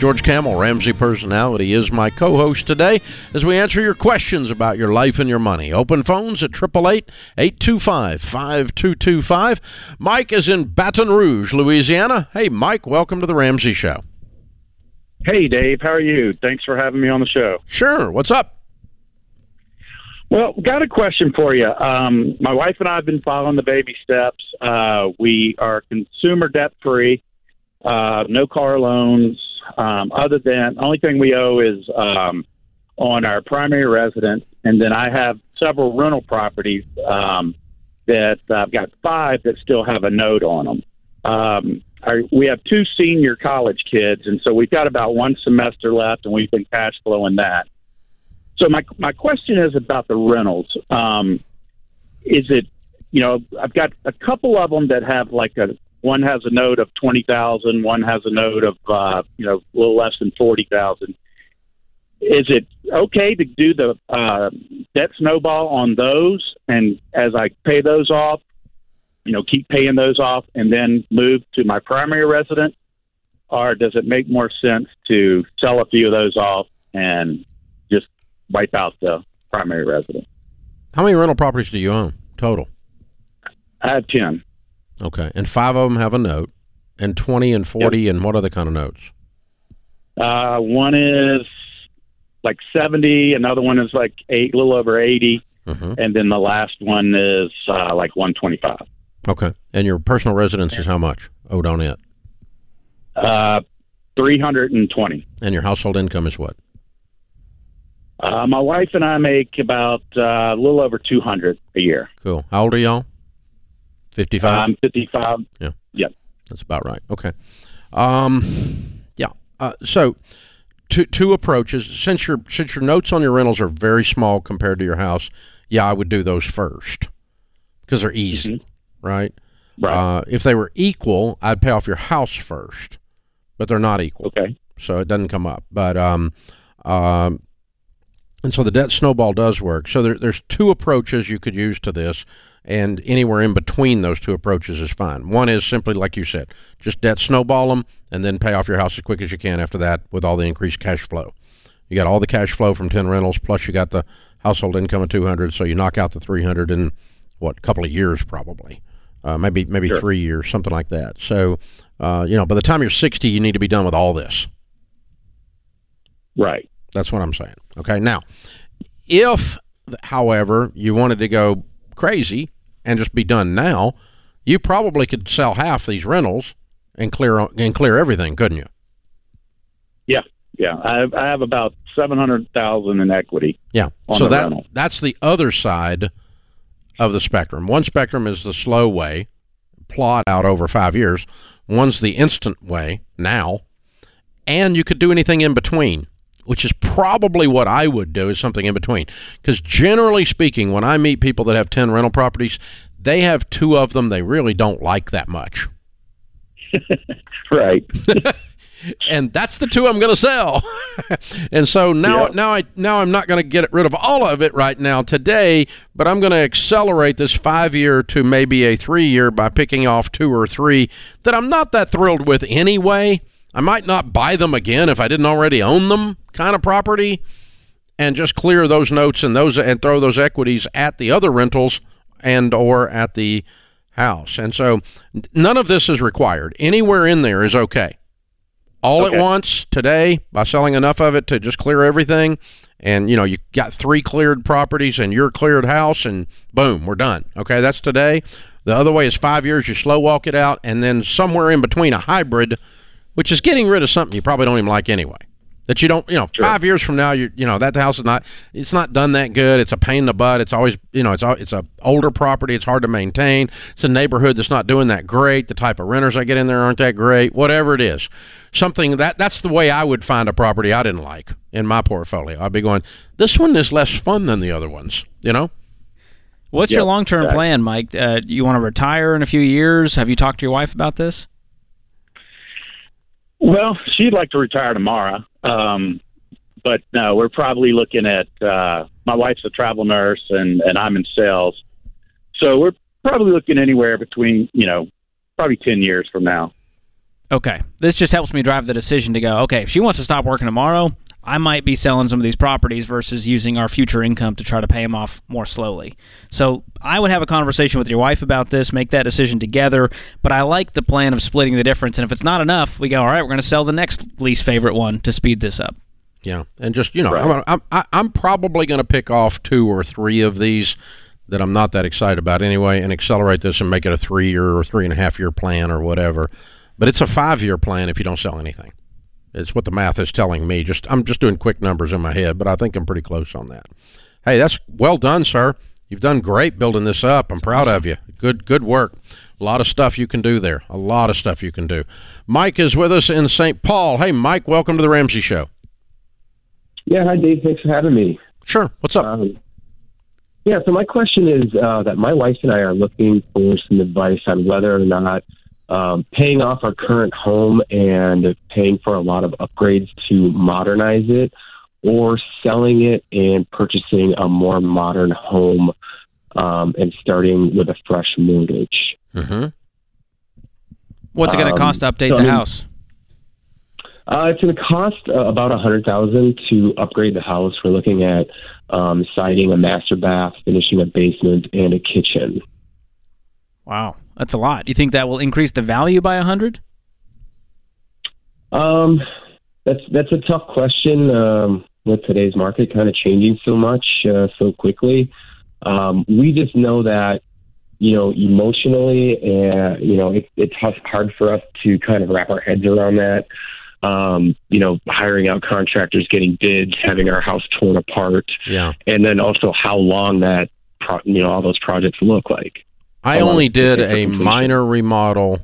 George Kamel, Ramsey Personality, is my co host today as we answer your questions about your life and your money. Open phones at 888 825 5225. Mike is in Baton Rouge, Louisiana. Hey, Mike, welcome to the Ramsey Show. Hey, Dave. How are you? Thanks for having me on the show. Sure. What's up? Well, got a question for you. Um, my wife and I have been following the baby steps. Uh, we are consumer debt free, uh, no car loans, um, other than only thing we owe is um, on our primary residence, and then I have several rental properties um, that I've got five that still have a note on them. Um, our, we have two senior college kids, and so we've got about one semester left, and we've been cash flowing that. So my my question is about the rentals. Um, is it you know I've got a couple of them that have like a one has a note of twenty thousand. One has a note of uh, you know a little less than forty thousand. Is it okay to do the uh, debt snowball on those, and as I pay those off, you know, keep paying those off, and then move to my primary residence, or does it make more sense to sell a few of those off and just wipe out the primary residence? How many rental properties do you own total? I have ten. Okay, and five of them have a note, and twenty and forty, yep. and what other kind of notes? Uh, one is like seventy, another one is like eight, a little over 80 mm-hmm. and then the last one is uh, like one twenty-five. Okay, and your personal residence is how much owed on it? Uh, three hundred and twenty. And your household income is what? Uh, my wife and I make about uh, a little over two hundred a year. Cool. How old are y'all? 55? I'm 55. Yeah. Yep. That's about right. Okay. Um, yeah. Uh, so two, two approaches. Since your, since your notes on your rentals are very small compared to your house, yeah, I would do those first because they're easy, mm-hmm. right? Right. Uh, if they were equal, I'd pay off your house first, but they're not equal. Okay. So it doesn't come up. But, um, um, and so the debt snowball does work. So there, there's two approaches you could use to this and anywhere in between those two approaches is fine. One is simply like you said, just debt snowball them and then pay off your house as quick as you can after that with all the increased cash flow. You got all the cash flow from 10 rentals plus you got the household income of 200 so you knock out the 300 in what a couple of years probably. Uh, maybe maybe sure. 3 years something like that. So uh, you know, by the time you're 60 you need to be done with all this. Right. That's what I'm saying. Okay? Now, if however you wanted to go crazy and just be done now, you probably could sell half these rentals and clear and clear everything, couldn't you? Yeah, yeah. I have, I have about seven hundred thousand in equity. Yeah. so that rental. that's the other side of the spectrum. One spectrum is the slow way, plot out over five years. One's the instant way now, and you could do anything in between which is probably what I would do, is something in between. Because generally speaking, when I meet people that have 10 rental properties, they have two of them they really don't like that much. right. and that's the two I'm going to sell. and so now, now I now I'm not going to get rid of all of it right now today, but I'm going to accelerate this five year to maybe a three year by picking off two or three that I'm not that thrilled with anyway. I might not buy them again if I didn't already own them kind of property and just clear those notes and those and throw those equities at the other rentals and or at the house. And so none of this is required. Anywhere in there is okay. All okay. at once today by selling enough of it to just clear everything and you know you got three cleared properties and your cleared house and boom, we're done. Okay, that's today. The other way is 5 years you slow walk it out and then somewhere in between a hybrid which is getting rid of something you probably don't even like anyway. That you don't, you know, sure. five years from now, you you know that house is not, it's not done that good. It's a pain in the butt. It's always, you know, it's it's a older property. It's hard to maintain. It's a neighborhood that's not doing that great. The type of renters I get in there aren't that great. Whatever it is, something that that's the way I would find a property I didn't like in my portfolio. I'd be going, this one is less fun than the other ones, you know. What's Yep, your long term exactly. plan, Mike? Uh, you want to retire in a few years? Have you talked to your wife about this? Well, she'd like to retire tomorrow. Um, but no, we're probably looking at uh, my wife's a travel nurse and, and I'm in sales. So we're probably looking anywhere between, you know, probably 10 years from now. Okay. This just helps me drive the decision to go, okay, if she wants to stop working tomorrow, I might be selling some of these properties versus using our future income to try to pay them off more slowly. So I would have a conversation with your wife about this, make that decision together. But I like the plan of splitting the difference. And if it's not enough, we go, all right, we're going to sell the next least favorite one to speed this up. Yeah, and just you know, Right. I'm, I'm I'm probably going to pick off two or three of these that I'm not that excited about anyway, and accelerate this and make it a three year or three and a half year plan or whatever. But it's a five year plan if you don't sell anything. It's what the math is telling me. Just I'm just doing quick numbers in my head, but I think I'm pretty close on that. Hey, that's well done, sir. You've done great building this up. I'm proud of you. Good good work. A lot of stuff you can do there. A lot of stuff you can do. Mike is with us in St. Paul. Hey, Mike, welcome to the Ramsey Show. Yeah, hi Dave. Thanks for having me. Sure. What's up? Um, yeah, so my question is uh, that my wife and I are looking for some advice on whether or not um, paying off our current home and paying for a lot of upgrades to modernize it, or selling it and purchasing a more modern home um, and starting with a fresh mortgage. Mm-hmm. What's it going to Um, cost to update so, I the mean- house? Uh, it's going to cost uh, about a hundred thousand to upgrade the house. We're looking at um, siding a master bath, finishing a basement, and a kitchen. Wow, that's a lot. You think that will increase the value by a hundred? Um, that's that's a tough question um, with today's market kind of changing so much uh, so quickly. Um, we just know that you know emotionally, uh, you know, it, it's tough, hard for us to kind of wrap our heads around that. Um, you know, hiring out contractors, getting bids, having our house torn apart, Yeah. and then also how long that pro- you know all those projects look like. I only did a completion? minor remodel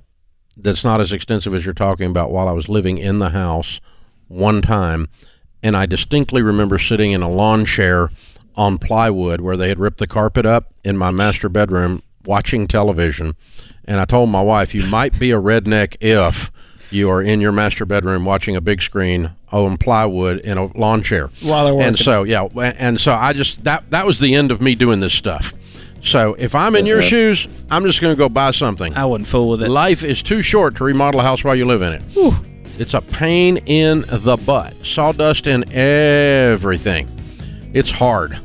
that's not as extensive as you're talking about while I was living in the house one time. And I distinctly remember sitting in a lawn chair on plywood where they had ripped the carpet up in my master bedroom watching television. And I told my wife, you might be a redneck if you are in your master bedroom watching a big screen on plywood in a lawn chair. While they're And so, yeah, and so I just that that was the end of me doing this stuff. So if I'm in your shoes, I'm just going to go buy something. I wouldn't fool with it. Life is too short to remodel a house while you live in it. It's a pain in the butt. Sawdust in everything. It's hard.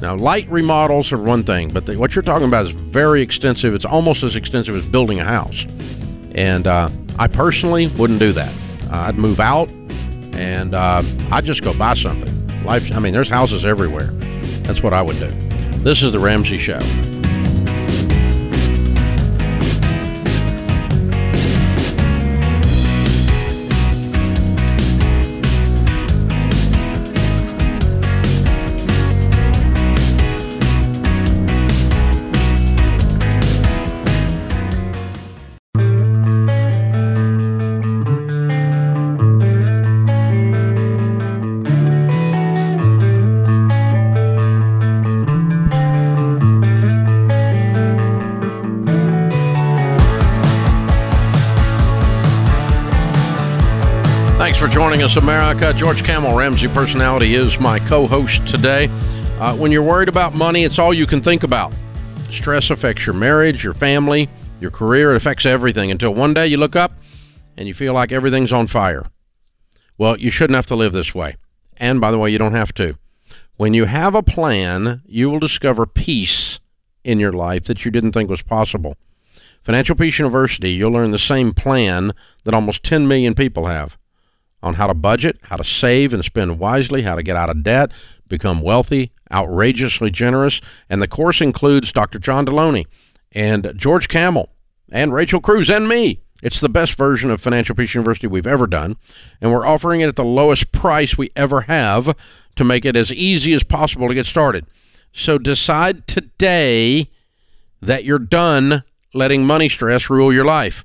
Now, light remodels are one thing, but the, what you're talking about is very extensive. It's almost as extensive as building a house. And uh, I personally wouldn't do that. Uh, I'd move out and uh, I'd just go buy something. Life, I mean, there's houses everywhere. That's what I would do. This is the Ramsey Show. For joining us, America. George Kamel, Ramsey Personality, is my co host today. Uh, when you're worried about money, it's all you can think about. Stress affects your marriage, your family, your career. It affects everything until one day you look up and you feel like everything's on fire. Well, you shouldn't have to live this way. And by the way, you don't have to. When you have a plan, you will discover peace in your life that you didn't think was possible. Financial Peace University, you'll learn the same plan that almost 10 million people have on how to budget, how to save and spend wisely, how to get out of debt, become wealthy, outrageously generous. And the course includes Dr. John Deloney and George Kamel and Rachel Cruz and me. It's the best version of Financial Peace University we've ever done, and we're offering it at the lowest price we ever have to make it as easy as possible to get started. So decide today that you're done letting money stress rule your life.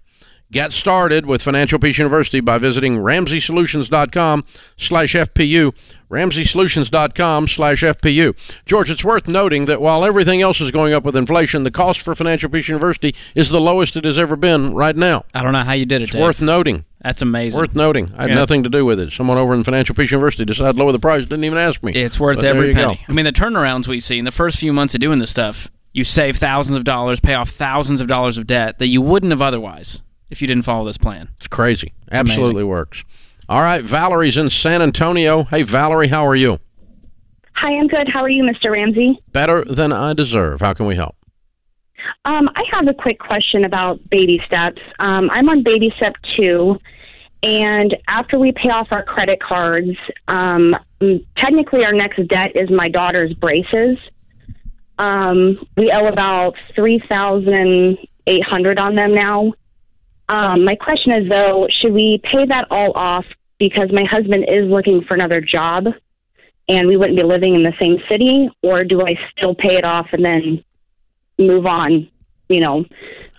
Get started with Financial Peace University by visiting RamseySolutions.com slash FPU, RamseySolutions.com slash FPU. George, it's worth noting that while everything else is going up with inflation, the cost for Financial Peace University is the lowest it has ever been right now. I don't know how you did it, It's worth noting. That's amazing. Worth noting. I had Yeah, nothing to do with it. Someone over in Financial Peace University decided to lower the price, didn't even ask me. It's worth But every penny. go. I mean, the turnarounds we see in the first few months of doing this stuff, you save thousands of dollars, pay off thousands of dollars of debt that you wouldn't have otherwise if you didn't follow this plan. It's crazy. Absolutely works. All right, Valerie's in San Antonio. Hey, Valerie, how are you? Hi, I'm good. How are you, Mr. Ramsey? Better than I deserve. How can we help? Um, I have a quick question about baby steps. Um, I'm on baby step two, and after we pay off our credit cards, um, technically our next debt is my daughter's braces. Um, we owe about three thousand eight hundred on them now. Um, my question is though, should we pay that all off because my husband is looking for another job, and we wouldn't be living in the same city, or do I still pay it off and then move on, you know.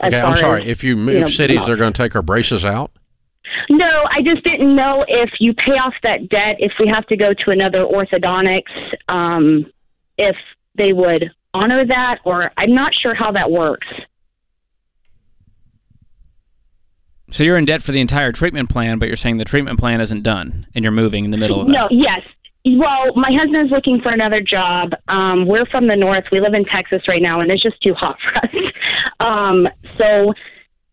as Okay, I'm sorry. as- If you move you know, cities, they're going to take our braces out? No, I just didn't know if you pay off that debt, if we have to go to another orthodontics, um, if they would honor that, or I'm not sure how that works. So you're in debt for the entire treatment plan, but you're saying the treatment plan isn't done and you're moving in the middle of that. No, yes. Well, my husband's looking for another job. Um, we're from the north. We live in Texas right now, and it's just too hot for us. Um, so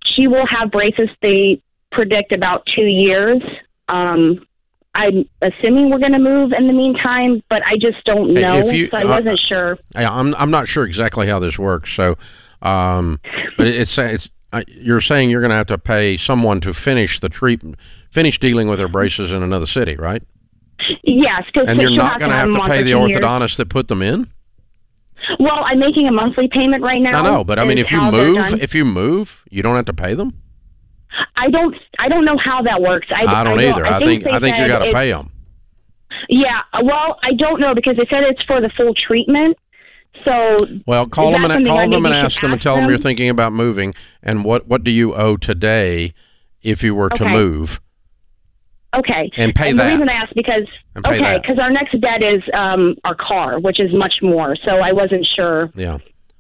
she will have braces. They predict about two years. Um, I'm assuming we're going to move in the meantime, but I just don't know. you- so I uh, wasn't sure. I, I'm I'm not sure exactly how this works. So, um, but it's it's uh, you're saying you're going to have to pay someone to finish the treatment, finish dealing with their braces in another city, right? Yes, because And you're not going to have to pay the orthodontist. orthodontist that put them in. Well, I'm making a monthly payment right now. I know, but I mean, if you move, if you move, you don't have to pay them. I don't, I don't know how that works. I, I don't either. I think I think you got to pay them. Yeah, well, I don't know because they said it's for the full treatment. So Well, call them and call them and ask them and tell them them? you're thinking about moving and what what do you owe today if you were to move okay, and pay and that. the reason I asked because okay, because our next debt is um, our car, which is much more. So I wasn't sure, yeah.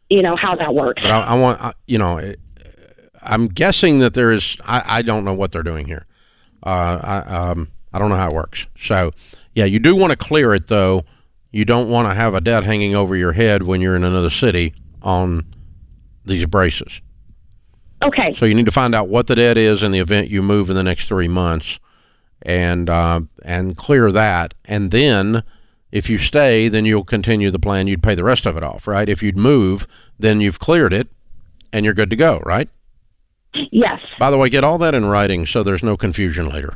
you know, how that works. But I, I want, I, you know, I'm guessing that there is. I, I don't know what they're doing here. Uh, I, um, I don't know how it works. So, yeah, you do want to clear it though. You don't want to have a debt hanging over your head when you're in another city on these braces. Okay, So you need to find out what the debt is in the event you move in the next three months, and uh, and clear that. And then, if you stay, then you'll continue the plan. You'd pay the rest of it off, right? If you'd move, then you've cleared it, and you're good to go, right? yes, By the way, get all that in writing so there's no confusion later.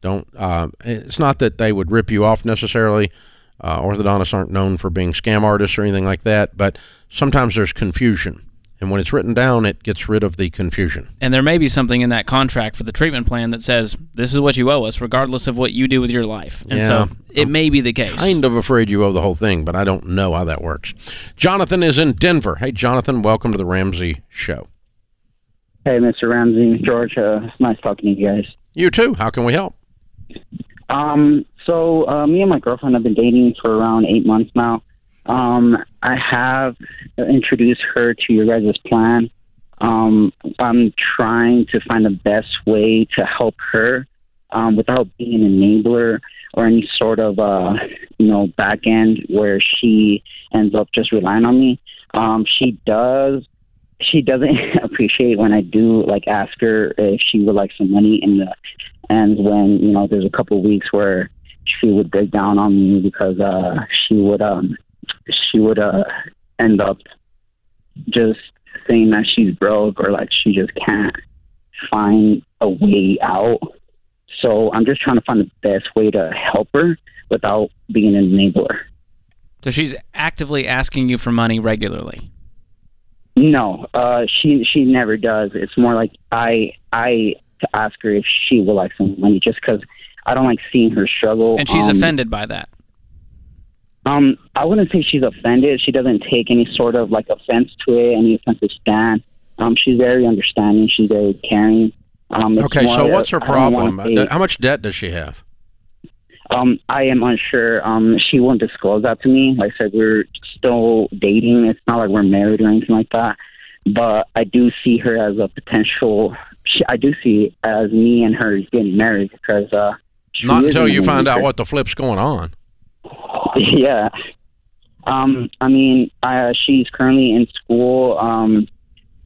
Don't. Uh, it's not that they would rip you off necessarily. Uh, orthodontists aren't known for being scam artists or anything like that, but sometimes there's confusion, and when it's written down, it gets rid of the confusion. And there may be something in that contract for the treatment plan that says this is what you owe us, regardless of what you do with your life. And Yeah. so it may be the case. Kind of afraid you owe the whole thing, but I don't know how that works. Jonathan is in Denver. Hey, Jonathan, welcome to the Ramsey Show. Hey, Mr. Ramsey, George, uh, nice talking to you guys. You too. How can we help? Um, so uh, me and my girlfriend have been dating for around eight months now. Um, I have introduced her to your guys' plan. Um, I'm trying to find the best way to help her um, without being an enabler or any sort of uh, you know back end where she ends up just relying on me. Um, she does. She doesn't appreciate when I do like ask her if she would like some money in the and when you know there's a couple of weeks where she would break down on me because uh she would um she would uh end up just saying that she's broke or like she just can't find a way out. So i'm just trying to find the best way to help her without being an enabler. So she's actively asking you for money regularly. no uh she she never does. It's more like i i to ask her if she would like some money just because i don't like seeing her struggle And she's Um, offended by that. Um, I wouldn't say she's offended. She doesn't take any sort of like offense to it, any offensive stand. Um, she's very understanding. She's very caring. Um, Okay, so of- what's her I don't wanna problem? say- How much debt does she have? Um, I am unsure. Um, she won't disclose that to me. Like I said, we're still dating. It's not like we're married or anything like that. But I do see her as a potential. She, I do see as me and her getting married because. Uh, she Not until you find out what the flip's going on. yeah. Um, I mean, uh, she's currently in school. Um,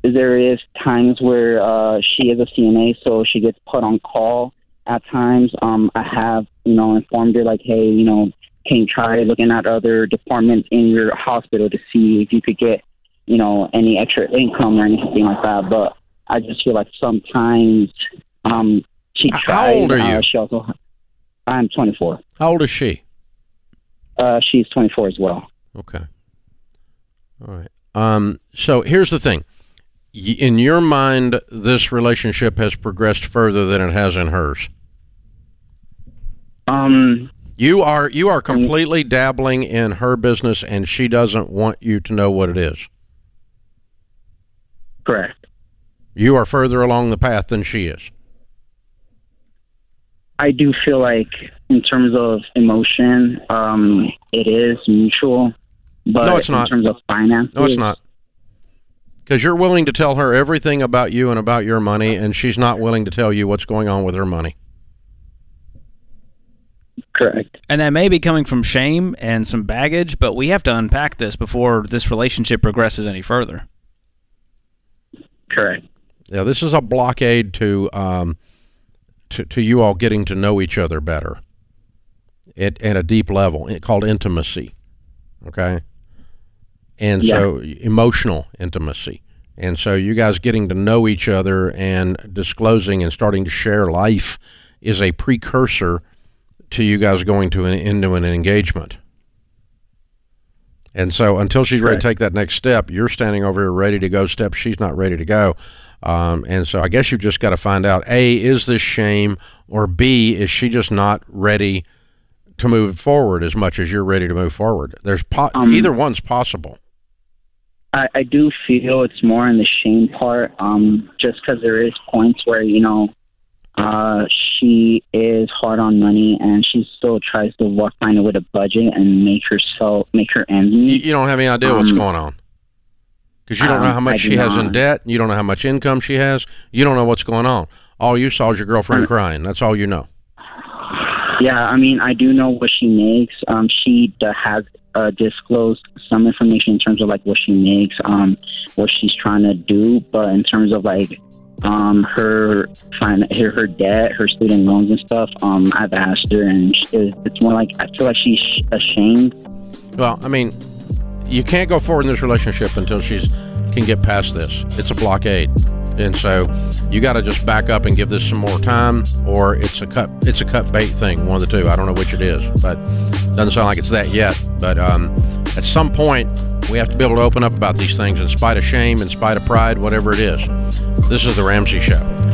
there is times where uh, she is a CNA, so she gets put on call at times. Um, I have, you know, informed her like, hey, you know, can you try looking at other departments in your hospital to see if you could get, you know, any extra income or anything like that. But I just feel like sometimes um, she How old are you? Uh, she also, I'm 24. How old is she? Uh, she's 24 as well. Okay. All right. Um, so here's the thing. In your mind, this relationship has progressed further than it has in hers. Um, You are you are completely dabbling in her business, and she doesn't want you to know what it is. correct. You are further along the path than she is. I do feel like, in terms of emotion, um, it is mutual. But No, it's not. in terms of finances, No, it's not. Because you're willing to tell her everything about you and about your money, and she's not willing to tell you what's going on with her money. Correct. And that may be coming from shame and some baggage, but we have to unpack this before this relationship progresses any further. Correct. Yeah, this is a blockade to um, to to you all getting to know each other better, at at a deep level, it, called intimacy. Okay, and so emotional intimacy, and so you guys getting to know each other and disclosing and starting to share life is a precursor to you guys going to an into an engagement. And so until she's ready to take that next step, you're standing over here ready to go. Step she's not ready to go. Um, and so I guess you've just got to find out A, is this shame? Or B, is she just not ready to move forward as much as you're ready to move forward? There's po- Um, either one's possible. I, I do feel it's more in the shame part, um, just because there is points where you know uh, she is hard on money and she still tries to walk work find a budget and make herself make her ends You, meet. you don't have any idea what's Um, going on. Because you don't know how much do she has in debt. You don't know how much income she has. You don't know what's going on. All you saw is your girlfriend crying. That's all you know. Yeah, I mean, I do know what she makes. Um, she has uh, disclosed some information in terms of like what she makes, um, what she's trying to do, but in terms of like um, her fin- her her debt, her student loans and stuff, um, I've asked her, and she, it's more like I feel like she's ashamed. Well, I mean, you can't go forward in this relationship until she's can get past this. It's a blockade, and so you got to just back up and give this some more time, or it's a cut it's a cut bait thing. One of the two. I don't know which it is, but doesn't sound like it's that yet. But um, at some point, we have to be able to open up about these things, in spite of shame, in spite of pride, whatever it is. This is the Ramsey Show.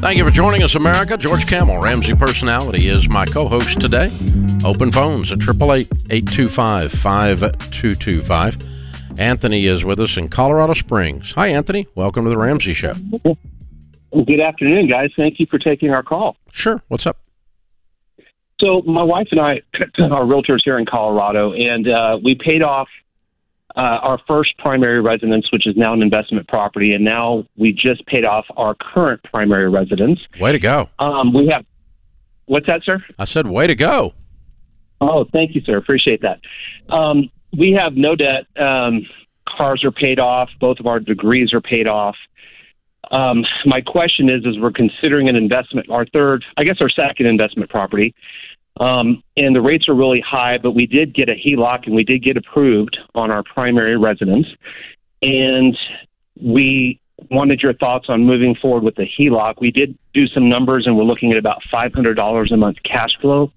Thank you for joining us, America. George Kamel, Ramsey Personality, is my co host today. Open phones at 888 825 5225. Anthony is with us in Colorado Springs. Hi, Anthony. Welcome to the Ramsey Show. Good afternoon, guys. Thank you for taking our call. Sure. What's up? So, my wife and I are realtors here in Colorado, and uh, we paid off uh, our first primary residence, which is now an investment property, and now we just paid off our current primary residence. Way to go! Um, we have what's that, sir? I said, way to go. Oh, thank you, sir. Appreciate that. Um, we have no debt. Um, cars are paid off. Both of our degrees are paid off. Um, my question is, is we're considering an investment, our third, I guess our second investment property, um, and the rates are really high, but we did get a HELOC and we did get approved on our primary residence, and we wanted your thoughts on moving forward with the HELOC. We did do some numbers, and we're looking at about five hundred dollars a month cash flow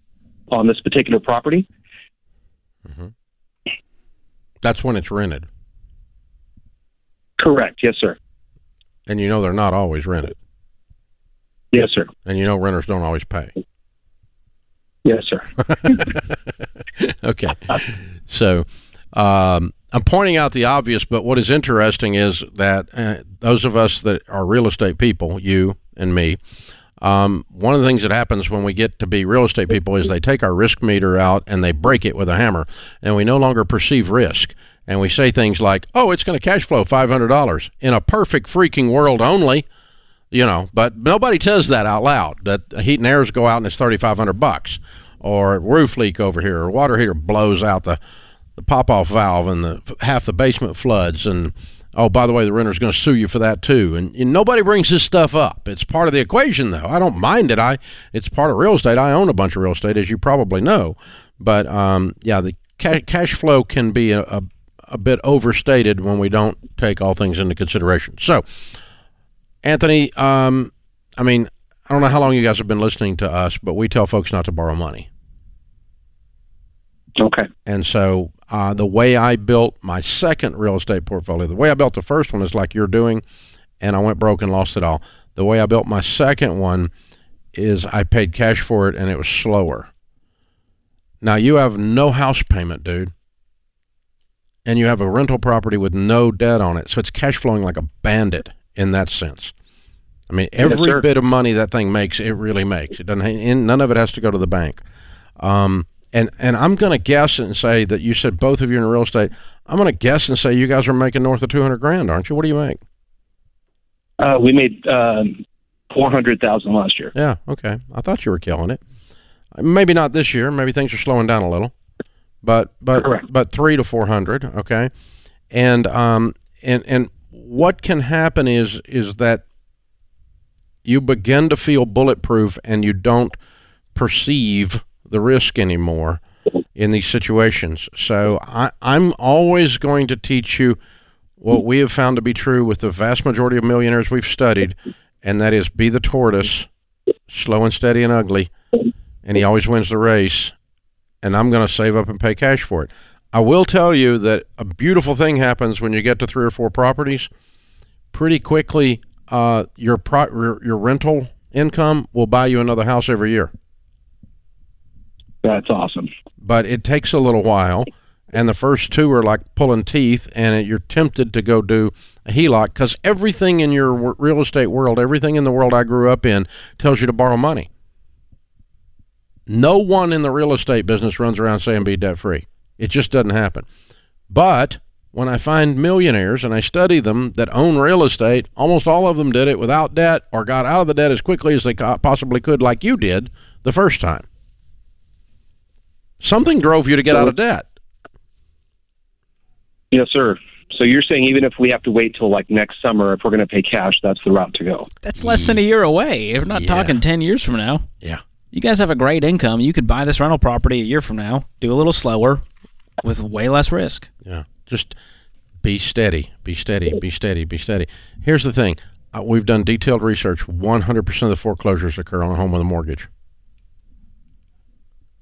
on this particular property. Mm-hmm. That's when it's rented. Correct. Yes, sir. And you know they're not always rented. Yes, sir. And you know renters don't always pay. Yes, sir. okay. So um, I'm pointing out the obvious, but what is interesting is that uh, those of us that are real estate people, you and me, um, one of the things that happens when we get to be real estate people is they take our risk meter out and they break it with a hammer, and we no longer perceive risk. And we say things like, "Oh, it's going to cash flow five hundred dollars in a perfect freaking world only." You know, but nobody says that out loud. That heat and airs go out and it's thirty five hundred bucks, or roof leak over here, or water heater blows out the the pop off valve and the half the basement floods, and oh by the way, the renter's going to sue you for that too. And, and, nobody brings this stuff up. It's part of the equation, though. I don't mind it. I it's part of real estate. I own a bunch of real estate, as you probably know. But um, yeah, the ca- cash flow can be a, a a bit overstated when we don't take all things into consideration. So Anthony, um, I mean, I don't know how long you guys have been listening to us, but we tell folks not to borrow money. Okay. And so uh, the way I built my second real estate portfolio, the way I built the first one is like you're doing, and I went broke and lost it all. The way I built my second one is I paid cash for it and it was slower. Now you have no house payment, dude. And you have a rental property with no debt on it. So it's cash flowing like a bandit in that sense. I mean, every yes, bit of money that thing makes, it really makes. It doesn't. None of it has to go to the bank. Um, and and I'm going to guess and say that you said both of you in real estate. I'm going to guess and say you guys are making north of 200 grand, aren't you? What do you make? Uh, we made um, 400,000 last year. Yeah. Okay. I thought you were killing it. Maybe not this year. Maybe things are slowing down a little. But but Correct. but three to 400. Okay. And um and and what can happen is is that you begin to feel bulletproof and you don't perceive the risk anymore in these situations. So I, I'm always going to teach you what we have found to be true with the vast majority of millionaires we've studied, and that is be the tortoise, slow and steady and ugly, and he always wins the race. And I'm going to save up and pay cash for it. I will tell you that a beautiful thing happens when you get to three or four properties. Pretty quickly, uh, your, pro- your your rental income will buy you another house every year. That's awesome. But it takes a little while, and the first two are like pulling teeth, and you're tempted to go do a HELOC because everything in your real estate world, everything in the world I grew up in, tells you to borrow money. No one in the real estate business runs around saying be debt free. It just doesn't happen. But when I find millionaires and I study them that own real estate, almost all of them did it without debt or got out of the debt as quickly as they possibly could, like you did the first time. Something drove you to get out of debt. Yes, sir. So you're saying even if we have to wait till like next summer, if we're going to pay cash, that's the route to go. That's less than a year away. We're not yeah. talking ten years from now. Yeah. You guys have a great income. You could buy this rental property a year from now, do a little slower, with way less risk. Yeah, just be steady, be steady, be steady, be steady. Here's the thing: uh, we've done detailed research. 100% of the foreclosures occur on a home with a mortgage.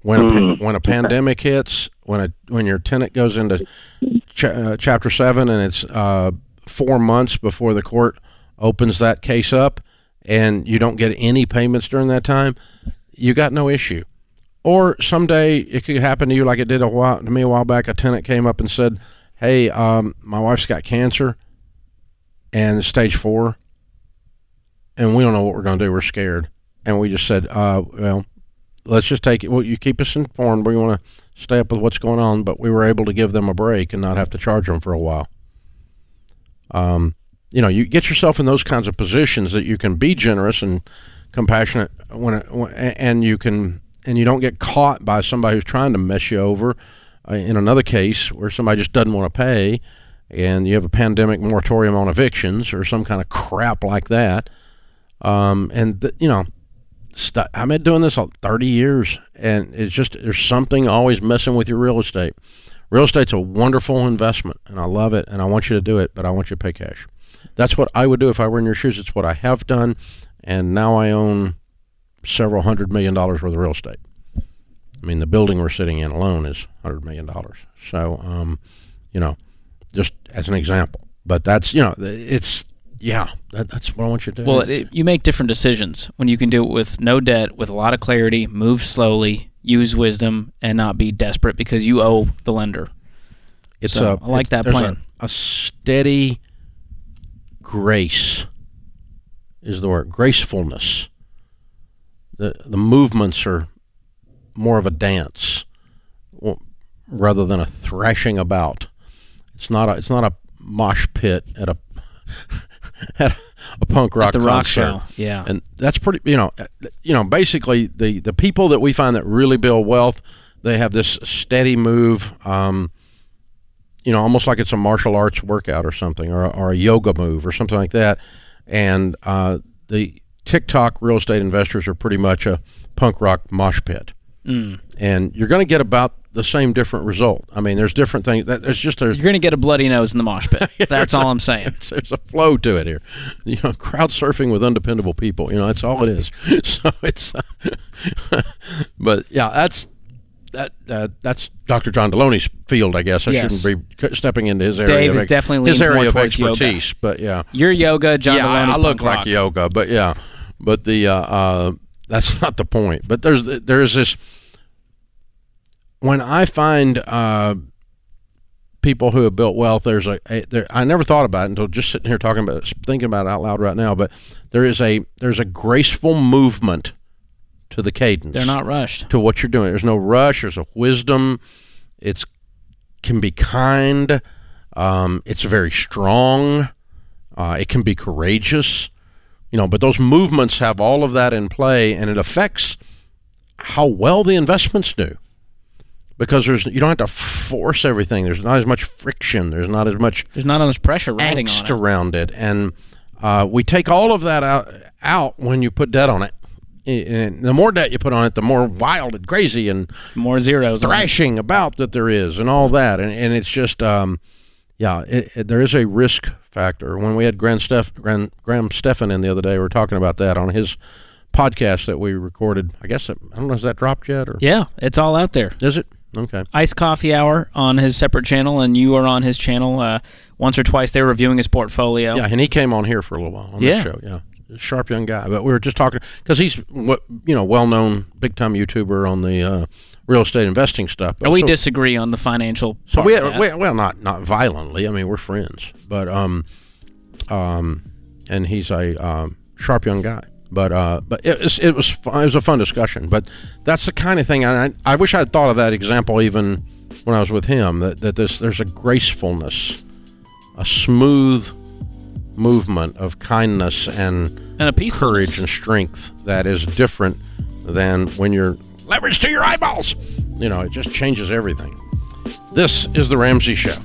When a, mm. when a pandemic hits, when a when your tenant goes into ch- uh, Chapter Seven, and it's uh, four months before the court opens that case up, and you don't get any payments during that time, you got no issue. Or someday it could happen to you like it did a while to me a while back. A tenant came up and said, "Hey, um, my wife's got cancer, and stage four, and we don't know what we're going to do. We're scared." And we just said, uh, "Well, let's just take it. Well, you keep us informed. We want to stay up with what's going on, but we were able to give them a break and not have to charge them for a while. Um, you know, you get yourself in those kinds of positions that you can be generous and compassionate when, it, when and you can and you don't get caught by somebody who's trying to mess you over. Uh, in another case where somebody just doesn't want to pay, and you have a pandemic moratorium on evictions or some kind of crap like that, um, and th- you know, st- I've been doing this all 30 years, and it's just there's something always messing with your real estate. Real estate's a wonderful investment, and I love it, and I want you to do it, but I want you to pay cash. That's what I would do if I were in your shoes. It's what I have done, and now I own several hundred million dollars worth of real estate. I mean, the building we're sitting in alone is hundred million dollars. So, um, you know, just as an example. But that's you know, it's yeah, that, that's what I want you to do. Well, it, you make different decisions when you can do it with no debt, with a lot of clarity, move slowly, use wisdom, and not be desperate because you owe the lender. It's so, a, I like that plan. A, a steady grace is the word gracefulness. The the movements are more of a dance rather than a thrashing about. It's not a it's not a mosh pit at a at a punk rock at the concert. rock show. Yeah, and that's pretty. You know, you know, basically the the people that we find that really build wealth, they have this steady move. Um, you know, almost like it's a martial arts workout or something, or a, or a yoga move or something like that. And uh, the TikTok real estate investors are pretty much a punk rock mosh pit. Mm. And you're going to get about the same different result. I mean, there's different things. That, There's just a, you're going to get a bloody nose in the mosh pit. That's all I'm saying. There's a flow to it here. You know, crowd surfing with undependable people. You know, that's all it is. So it's, but yeah, that's that uh, that's Dr. John Deloney's field, I guess. I yes. shouldn't be stepping into his area. Dave of, is definitely his area of expertise, yoga. but yeah, your yoga, John. Yeah, Deloney's I, I look like rock. yoga, but yeah, but the uh, uh, that's not the point. But there's there's this when I find uh, people who have built wealth, there's a, a there, I never thought about it until just sitting here talking about it, thinking about it out loud right now. But there is a there's a graceful movement to the cadence. They're not rushed to what you're doing. There's no rush. There's a wisdom. It's can be kind. Um, it's very strong. Uh, it can be courageous. You know, but those movements have all of that in play, and it affects how well the investments do. Because there's you don't have to force everything. There's not as much friction. There's not as much. There's not as much pressure riding angst on it. around it, and uh, we take all of that out out when you put debt on it and the more debt you put on it, the more wild and crazy and more zeros thrashing about that there is, and all that, and and it's just, um, yeah, it, it, there is a risk factor. When we had Graham, Steff, Graham, Graham Stephan in the other day, we were talking about that on his podcast that we recorded. I guess I don't know, has that dropped yet? Or yeah, it's all out there. Is it? Okay. Iced Coffee Hour on his separate channel, and you are on his channel uh, once or twice. They were reviewing his portfolio. Yeah, and he came on here for a little while on yeah. this show. Yeah sharp young guy. But we were just talking because he's what you know, well known, big time YouTuber on the uh, real estate investing stuff. But we so, disagree on the financial. So we, we, well, not not violently. I mean, we're friends, but um, um, and he's a um, sharp young guy. But uh, but it was it was fun, it was a fun discussion. But that's the kind of thing I I wish I'd thought of that example even when I was with him. That that this there's a gracefulness, a smooth movement of kindness and and a peace courage and strength that is different than when you're leveraged to your eyeballs. You know, it just changes everything. This is the Ramsey Show.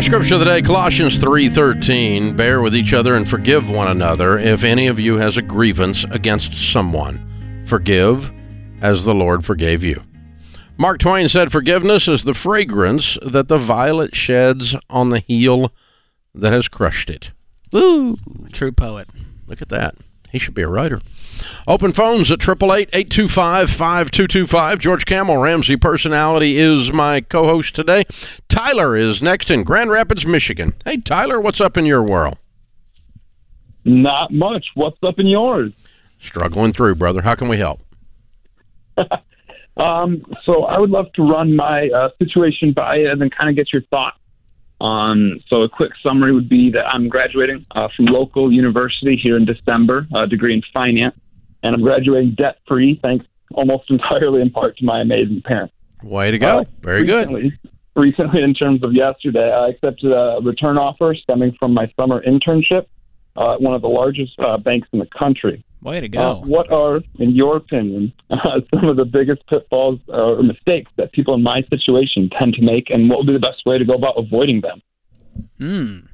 Our scripture of the day, Colossians 3:13, bear with each other and forgive one another if any of you has a grievance against someone. Forgive as the Lord forgave you. Mark Twain said forgiveness is the fragrance that the violet sheds on the heel that has crushed it. Woo! True poet. Look at that. He should be a writer. Open phones at 888-825-5225. George Kamel, Ramsey Personality, is my co-host today. Tyler is next in Grand Rapids, Michigan. Hey, Tyler, what's up in your world? Not much. What's up in yours? Struggling through, brother. How can we help? um, so I would love to run my uh, situation by you and then kind of get your thoughts um, so a quick summary would be that I'm graduating uh, from local university here in December, a degree in finance, and I'm graduating debt free, thanks almost entirely in part to my amazing parents. Way to go! Uh, Very recently, good. Recently, in terms of yesterday, I accepted a return offer stemming from my summer internship uh, at one of the largest uh, banks in the country. Way to go. Uh, what are, in your opinion, uh, some of the biggest pitfalls or mistakes that people in my situation tend to make, and what would be the best way to go about avoiding them? Hmm.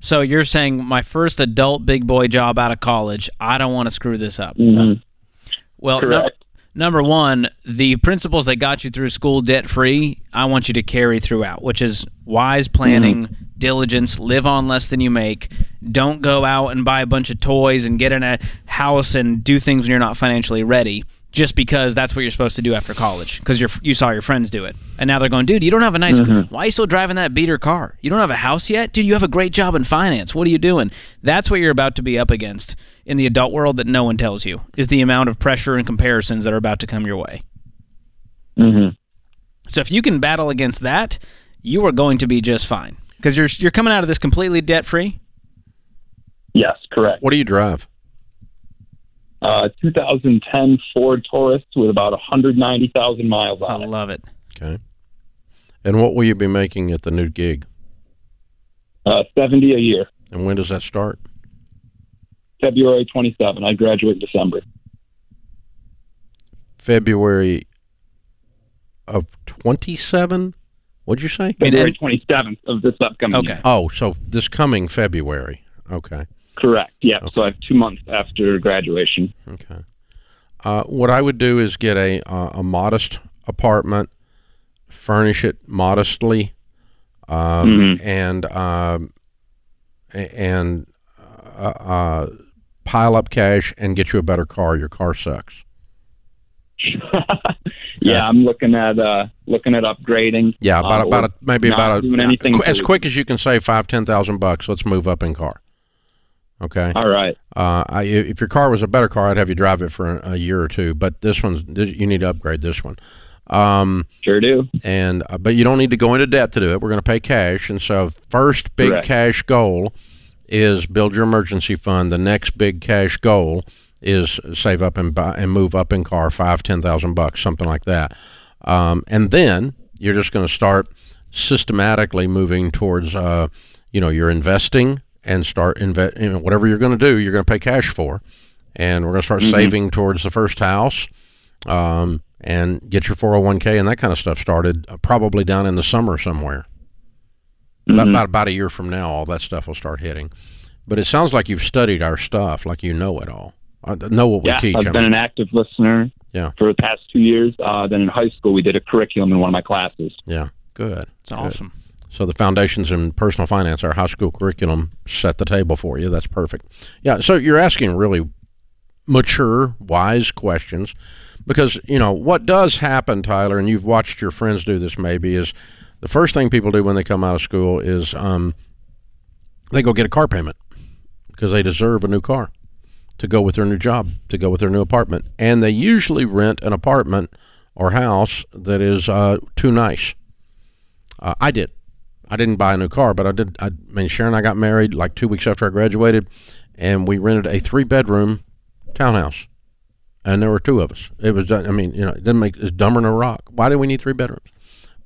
So you're saying my first adult big boy job out of college, I don't want to screw this up. Mm-hmm. Well, no, number one, the principles that got you through school debt free, I want you to carry throughout, which is wise planning, mm-hmm. diligence, live on less than you make. Don't go out and buy a bunch of toys and get in a house and do things when you're not financially ready just because that's what you're supposed to do after college because you you saw your friends do it. And now they're going dude you don't have a nice mm-hmm. why are you still driving that beater car? You don't have a house yet? Dude you have a great job in finance. What are you doing? That's what you're about to be up against in the adult world that no one tells you is the amount of pressure and comparisons that are about to come your way. Mm-hmm. so if you can battle against that you are going to be just fine because you're you're coming out of this completely debt free yes correct what do you drive uh, 2010 Ford Taurus with about 190,000 miles on it. I it. love it. Okay. And what will you be making at the new gig? Uh, 70 a year. And when does that start? February 27. I graduate in December. February of 27? What'd you say? February 27th of this upcoming okay. year. Oh, so this coming February. Okay. Correct. Yeah. Okay. So I have two months after graduation. Okay. Uh, what I would do is get a uh, a modest apartment, furnish it modestly, um, mm-hmm. and um, and uh, uh, pile up cash and get you a better car. Your car sucks. yeah, I'm looking at uh, looking at upgrading. Yeah, about uh, about a, maybe about a as quick as you can save five ten thousand bucks. Let's move up in car. Okay. All right. Uh, I, if your car was a better car, I'd have you drive it for a, a year or two. But this one's you need to upgrade this one. Um, sure do. And uh, but you don't need to go into debt to do it. We're going to pay cash. And so first big Correct. cash goal is build your emergency fund. The next big cash goal is save up and buy and move up in car five ten thousand bucks something like that. Um, and then you're just going to start systematically moving towards uh, you know your investing and start invest. You know, whatever you're going to do, you're going to pay cash for, and we're going to start mm-hmm. saving towards the first house, um, and get your 401k and that kind of stuff started. Uh, probably down in the summer somewhere. Mm-hmm. About, about about a year from now, all that stuff will start hitting. But it sounds like you've studied our stuff, like you know it all. I know what we yeah, teach. I've I been an active listener. Yeah. For the past two years, uh, then in high school we did a curriculum in one of my classes. Yeah. Good. It's awesome. So the foundations in personal finance, our high school curriculum, set the table for you. That's perfect. Yeah. So you're asking really mature, wise questions, because you know what does happen, Tyler, and you've watched your friends do this. Maybe is the first thing people do when they come out of school is um, they go get a car payment because they deserve a new car to go with their new job, to go with their new apartment, and they usually rent an apartment or house that is uh, too nice. Uh, I did. I didn't buy a new car, but I did. I, I mean, Sharon and I got married like two weeks after I graduated, and we rented a three bedroom townhouse, and there were two of us. It was, I mean, you know, it didn't make it's dumber than a rock. Why do we need three bedrooms?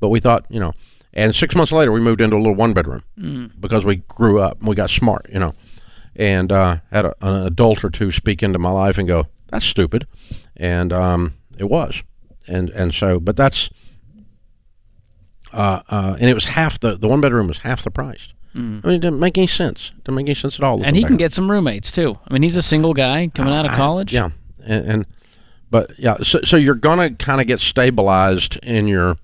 But we thought, you know, and six months later we moved into a little one bedroom mm. because we grew up and we got smart, you know, and uh, had a, an adult or two speak into my life and go, "That's stupid," and um, it was, and and so, but that's uh, uh, and it was half the the one bedroom was half the price. Mm. I mean, it didn't make any sense. It didn't make any sense at all. And he can get some roommates too. I mean, he's a single guy coming out of college. Yeah, and, and, but yeah, so so you're gonna kind of get stabilized in your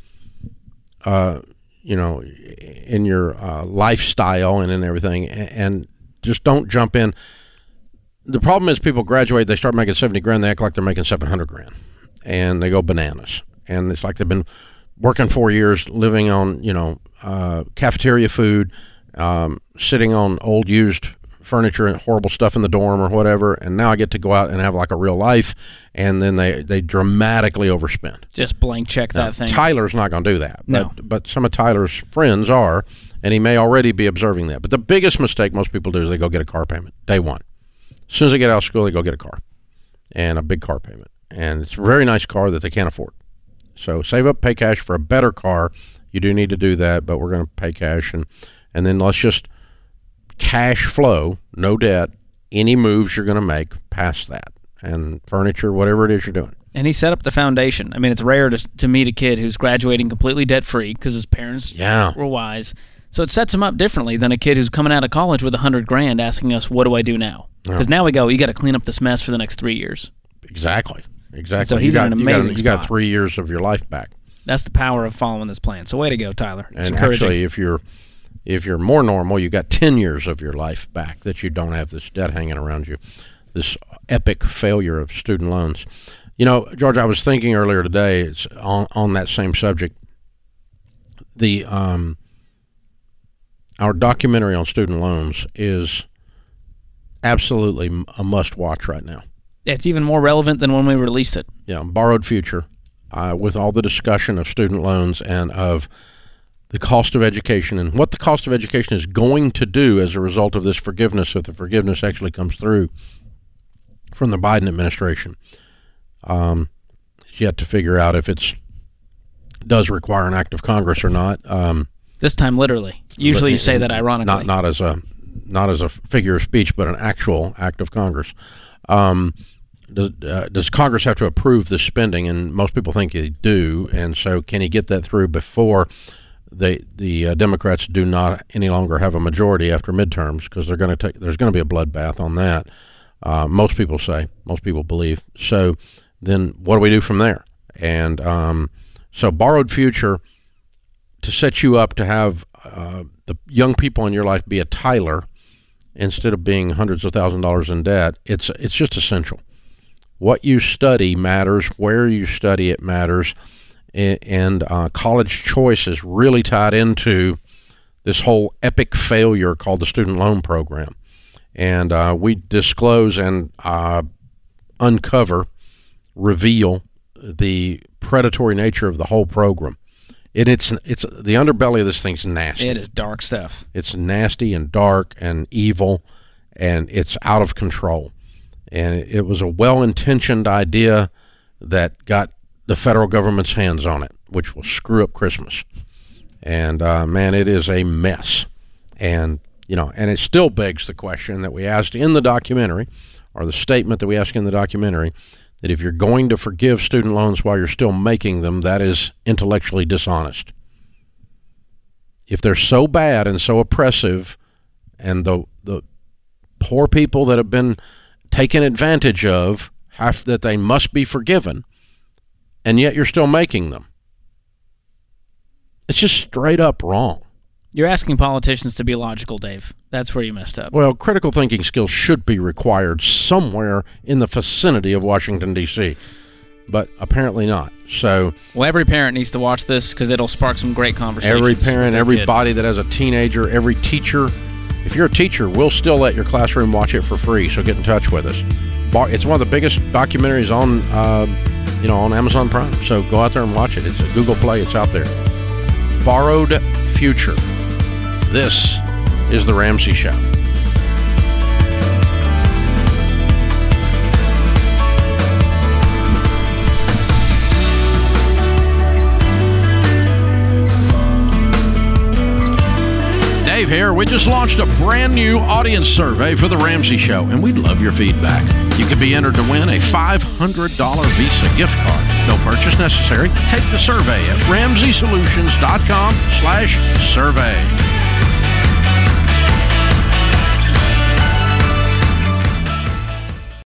uh you know, in your uh, lifestyle and in everything, and, and just don't jump in. The problem is people graduate, they start making seventy grand, they act like they're making seven hundred grand, and they go bananas, and it's like they've been working four years, living on you know uh, cafeteria food, um, sitting on old used furniture and horrible stuff in the dorm or whatever, and now I get to go out and have like a real life, and then they they dramatically overspend. Just blank check that Now, thing. Tyler's not going to do that, No. but but some of Tyler's friends are, and he may already be observing that. But the biggest mistake most people do is they go get a car payment day one. As soon as they get out of school, they go get a car, and a big car payment, and it's a very nice car that they can't afford. So save up, pay cash for a better car. You do need to do that, but we're going to pay cash, and and then let's just cash flow, no debt, any moves you're going to make past that, and furniture, whatever it is you're doing. and he set up the foundation. I mean, it's rare to, to meet a kid who's graduating completely debt free because his parents Yeah. were wise. So it sets him up differently than a kid who's coming out of college with a hundred grand asking us, "What do I do now?" Because now we go, you got to clean up this mess for the next three years. Exactly. Exactly. So he's got, an you got- amazing you got, three years of your life back. That's the power of following this plan. So way to go, Tyler. It's And encouraging. actually, if you're if you're more normal, you got ten years of your life back that you don't have this debt hanging around you. This epic failure of student loans. You know, George, I was thinking earlier today. It's on on that same subject. The um, our documentary on student loans is absolutely a must watch right now. It's even more relevant than when we released it. yeah, borrowed future, uh, with all the discussion of student loans and of the cost of education and what the cost of education is going to do as a result of this forgiveness, if the forgiveness actually comes through from the Biden administration. Um, it's yet to figure out if it's does require an act of Congress or not. Um, This time, literally. Usually, you say that not ironically. not as a not as a figure of speech, but an actual act of Congress. Um, does, uh, does Congress have to approve the spending? And most people think they do. And so, can he get that through before they, the uh, Democrats do not any longer have a majority after midterms? Because they're going to take there's going to be a bloodbath on that. Uh, most people say, most people believe. So, then what do we do from there? And um, so, borrowed future to set you up to have uh, the young people in your life be a Tyler instead of being hundreds of thousand dollars in debt. It's it's just essential. What you study matters. Where you study it matters, and uh, college choice is really tied into this whole epic failure called the student loan program. And uh, we disclose and uh, uncover, reveal the predatory nature of the whole program. And it's it's the underbelly of this thing's nasty. it is dark stuff. It's nasty and dark and evil, and it's out of control. And it was a well-intentioned idea that got the federal government's hands on it, which will screw up Christmas. And uh, man, it is a mess. And you know, and it still begs the question that we asked in the documentary, or the statement that we asked in the documentary, that if you're going to forgive student loans while you're still making them, that is intellectually dishonest if they're so bad and so oppressive and the the poor people that have been taken advantage of have that they must be forgiven and yet you're still making them it's just straight up wrong You're asking politicians to be logical, Dave. That's where you messed up. well critical thinking skills should be required somewhere in the vicinity of Washington D.C. but apparently not so Well, every parent needs to watch this because it'll spark some great conversations. Every parent, every kid. body that has a teenager, every teacher. If you're a teacher, we'll still let your classroom watch it for free. So get in touch with us. It's one of the biggest documentaries on, uh, you know, on Amazon Prime. So go out there and watch it. It's a Google Play. It's out there. Borrowed Future. This is the Ramsey Show. Dave here. We just launched a brand new audience survey for The Ramsey Show, and we'd love your feedback. You could be entered to win a $500 Visa gift card. No purchase necessary. Take the survey at ramseysolutions.com slash survey.